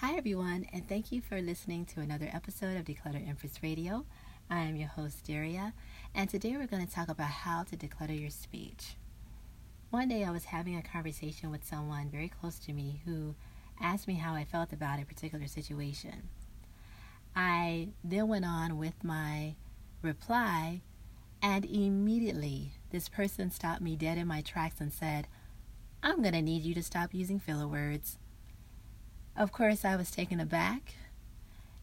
Hi, everyone, and thank you for listening to another episode of Declutter Empress Radio. I am your host, Daria, and today we're going to talk about how to declutter your speech. One day I was having a conversation with someone very close to me who asked me how I felt about a particular situation. I then went on with my reply, and immediately this person stopped me dead in my tracks and said, I'm going to need you to stop using filler words. Of course, I was taken aback,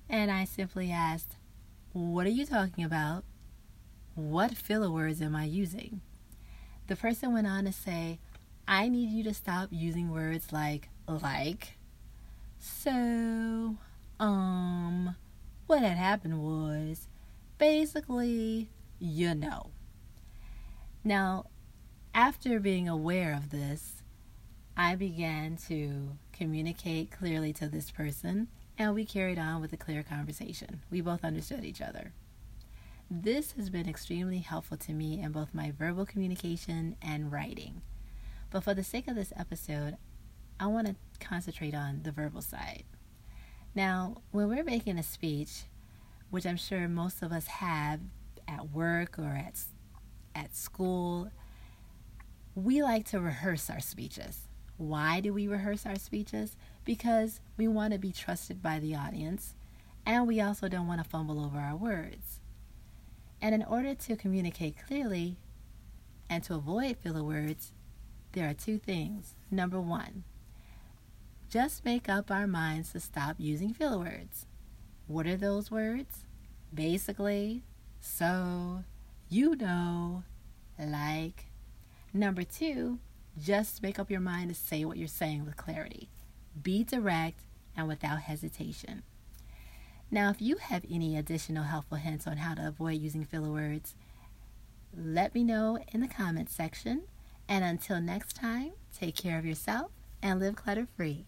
and I simply asked, What are you talking about? What filler words am I using? The person went on to say, I need you to stop using words like like, so, um, what had happened was basically, you know. Now, after being aware of this, I began to communicate clearly to this person, and we carried on with a clear conversation. We both understood each other. This has been extremely helpful to me in both my verbal communication and writing. But for the sake of this episode, I want to concentrate on the verbal side. Now, when we're making a speech, which I'm sure most of us have at work or at at school, we like to rehearse our speeches. Why do we rehearse our speeches? Because we want to be trusted by the audience, and we also don't want to fumble over our words. And in order to communicate clearly and to avoid filler words, there are two things. Number one, just make up our minds to stop using filler words. What are those words? Basically, so, you know, like. Number two, just make up your mind to say what you're saying with clarity. Be direct and without hesitation. Now, if you have any additional helpful hints on how to avoid using filler words, let me know in the comments section. And until next time, take care of yourself and live clutter free.